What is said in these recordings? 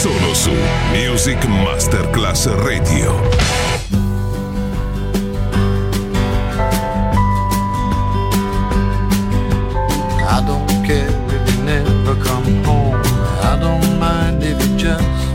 Solo su Music Masterclass Radio. I don't care if you never come home. I don't mind if you just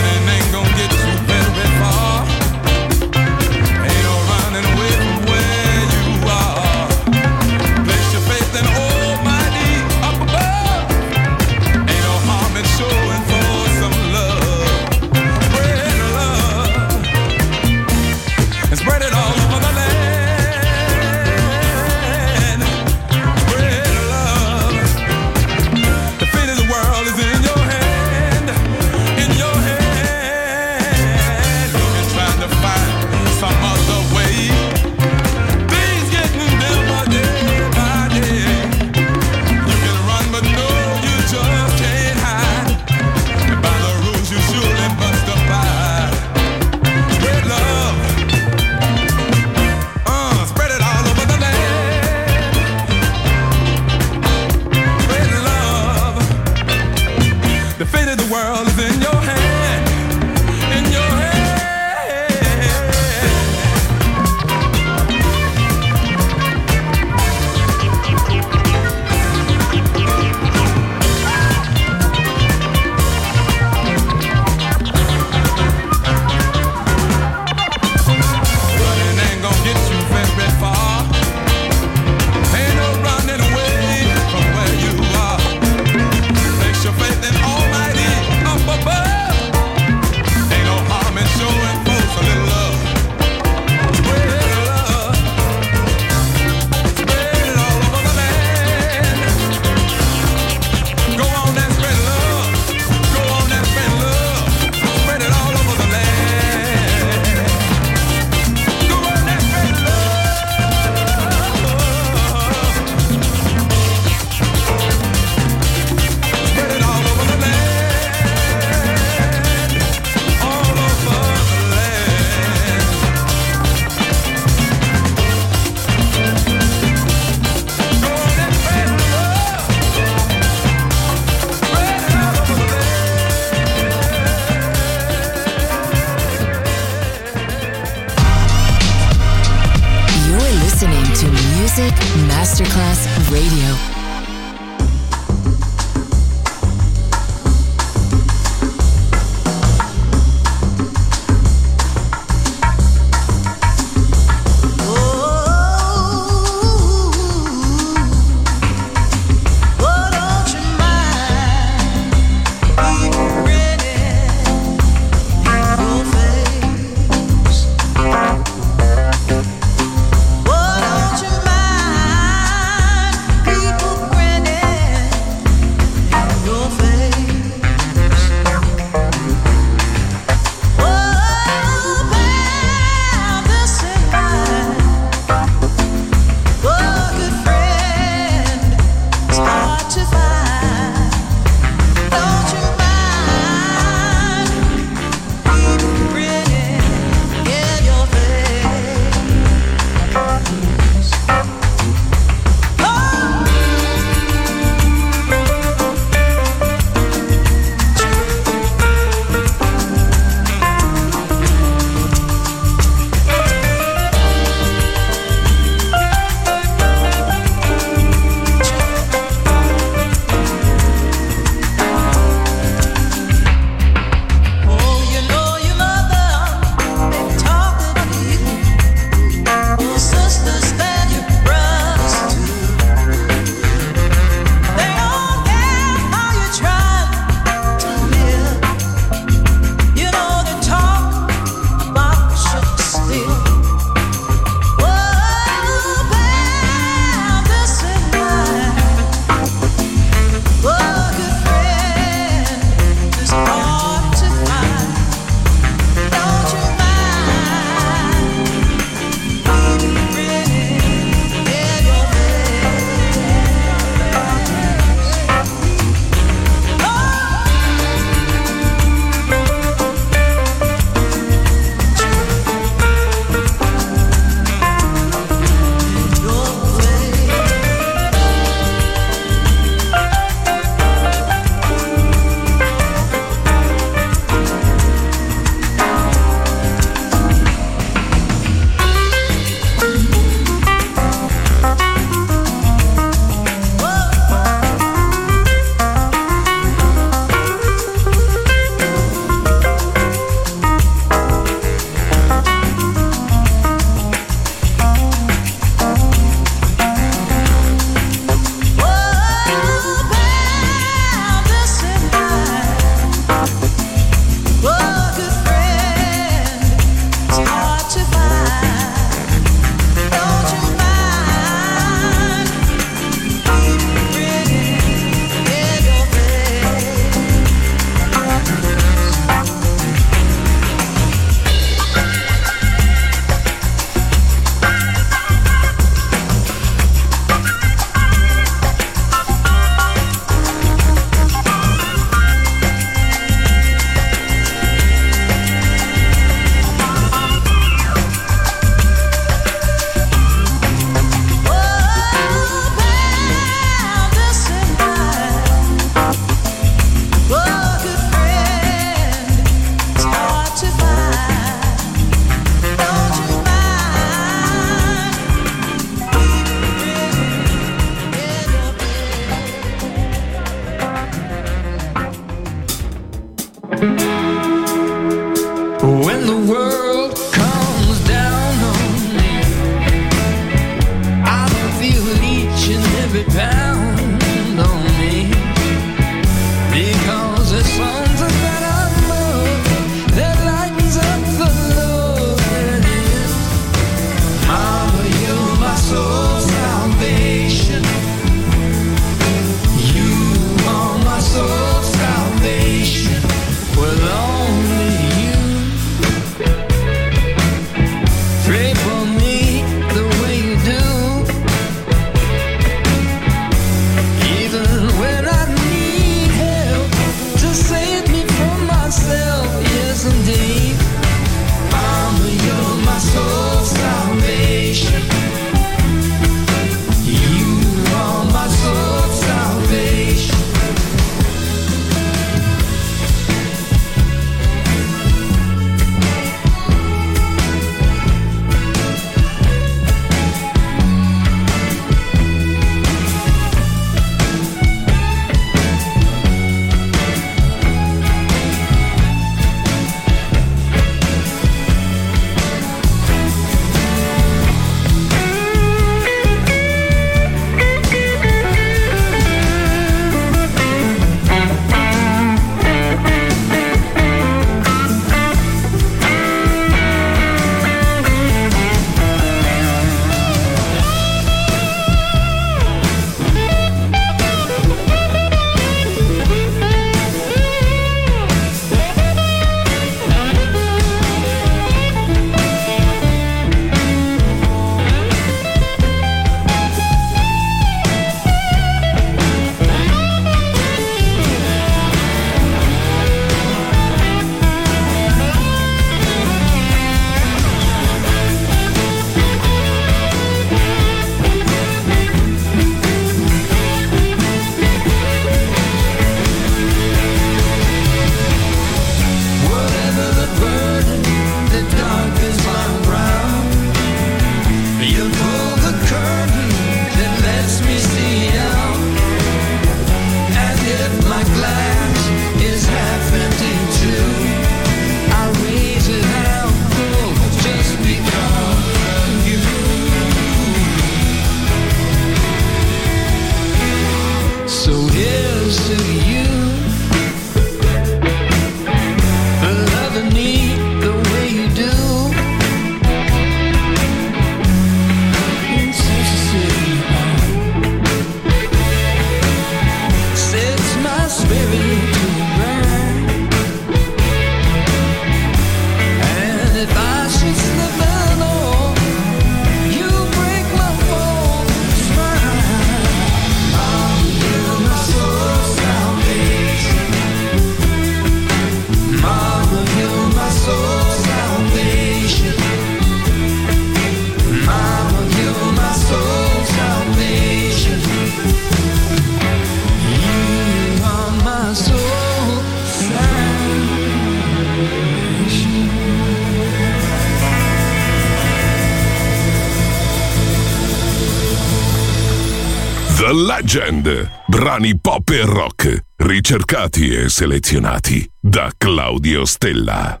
Legend. Brani pop e rock, ricercati e selezionati da Claudio Stella.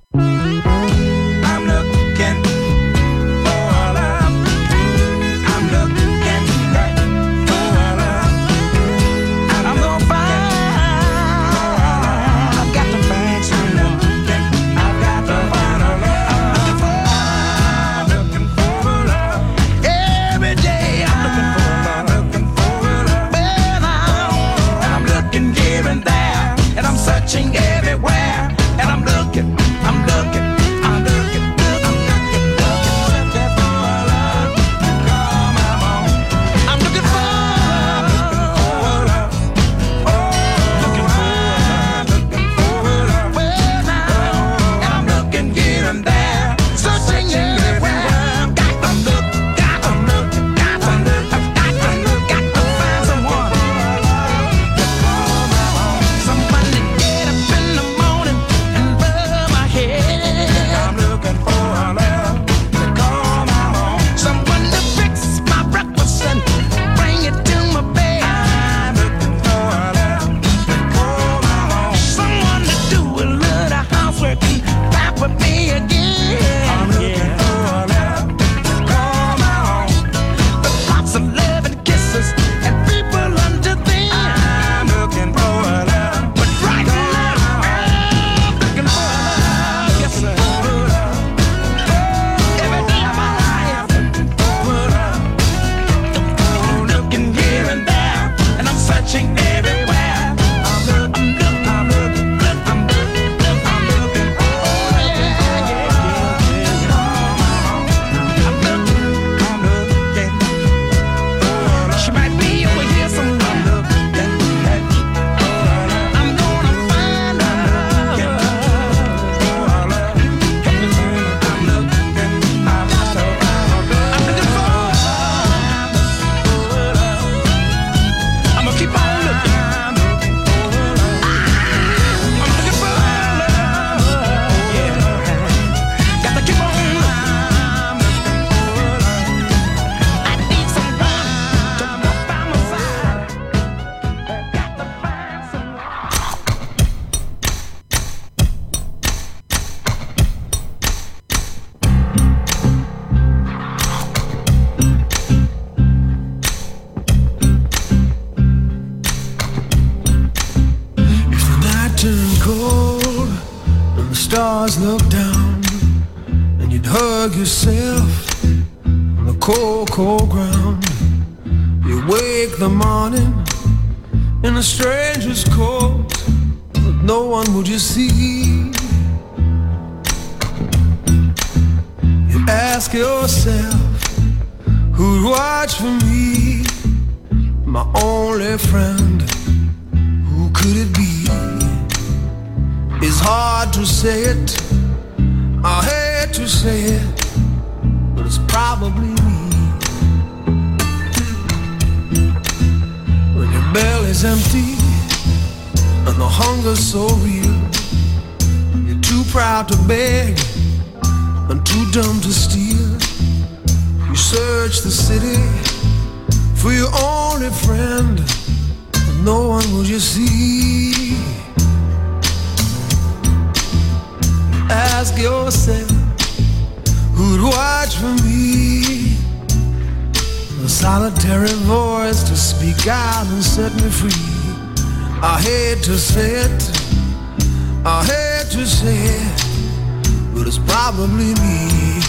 ask yourself who'd watch for me? My only friend, who could it be? It's hard to say it, I hate to say it, but it's probably me. When your belly's empty and the hunger's so real, you're too proud to beg and too dumb to steal. You search the city for your only friend, and no one will you see. Ask yourself, who'd watch for me? A solitary voice to speak out and set me free. I hate to say it, I hate to say it was probably me.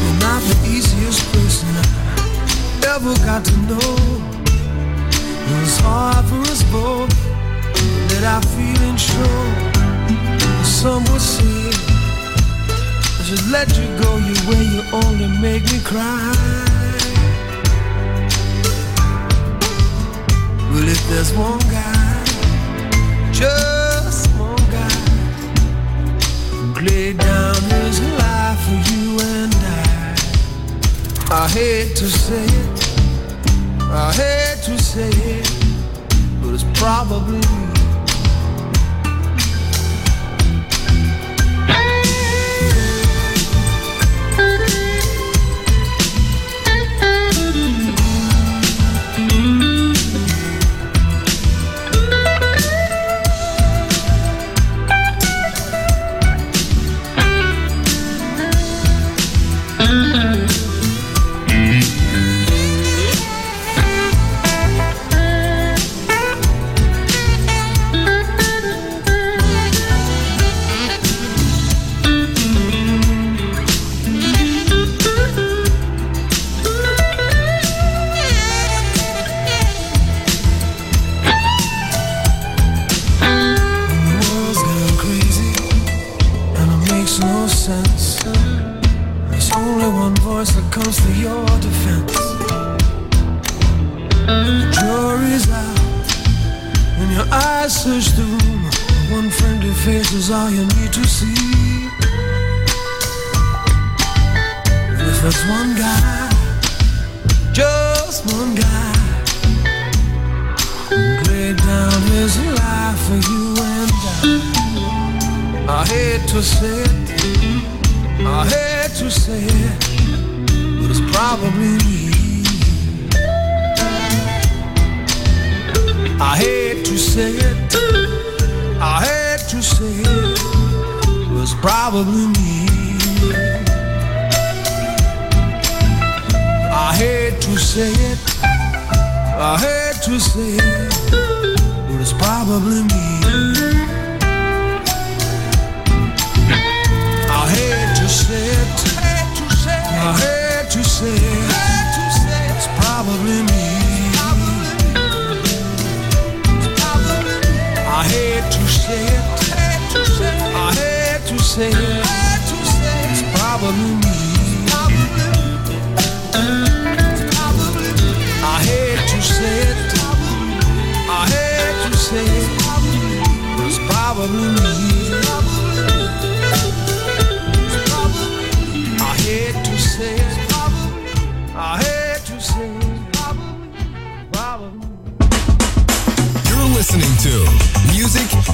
You're not the easiest person I ever got to know. It was hard for us both, that I feel and show. Some would say I should let you go your way. You only make me cry. Well, if there's one guy, just Luke laid down his life for you and I. I hate to say it, I hate to say it, but it's probably I hate to say it's probably me. I hate to say it. I hate to say. It's probably me. I hate to say it. I hate to say it. You're listening to.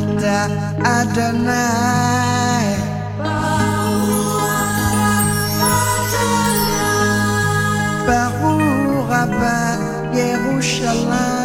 ada Adonai Baruch Rabba Yerushalayim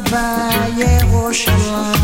trabalho oh, é.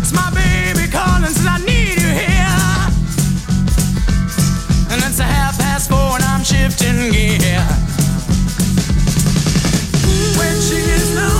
It's my baby calling, says I need you here. And it's a half past four, and I'm shifting gear. When she.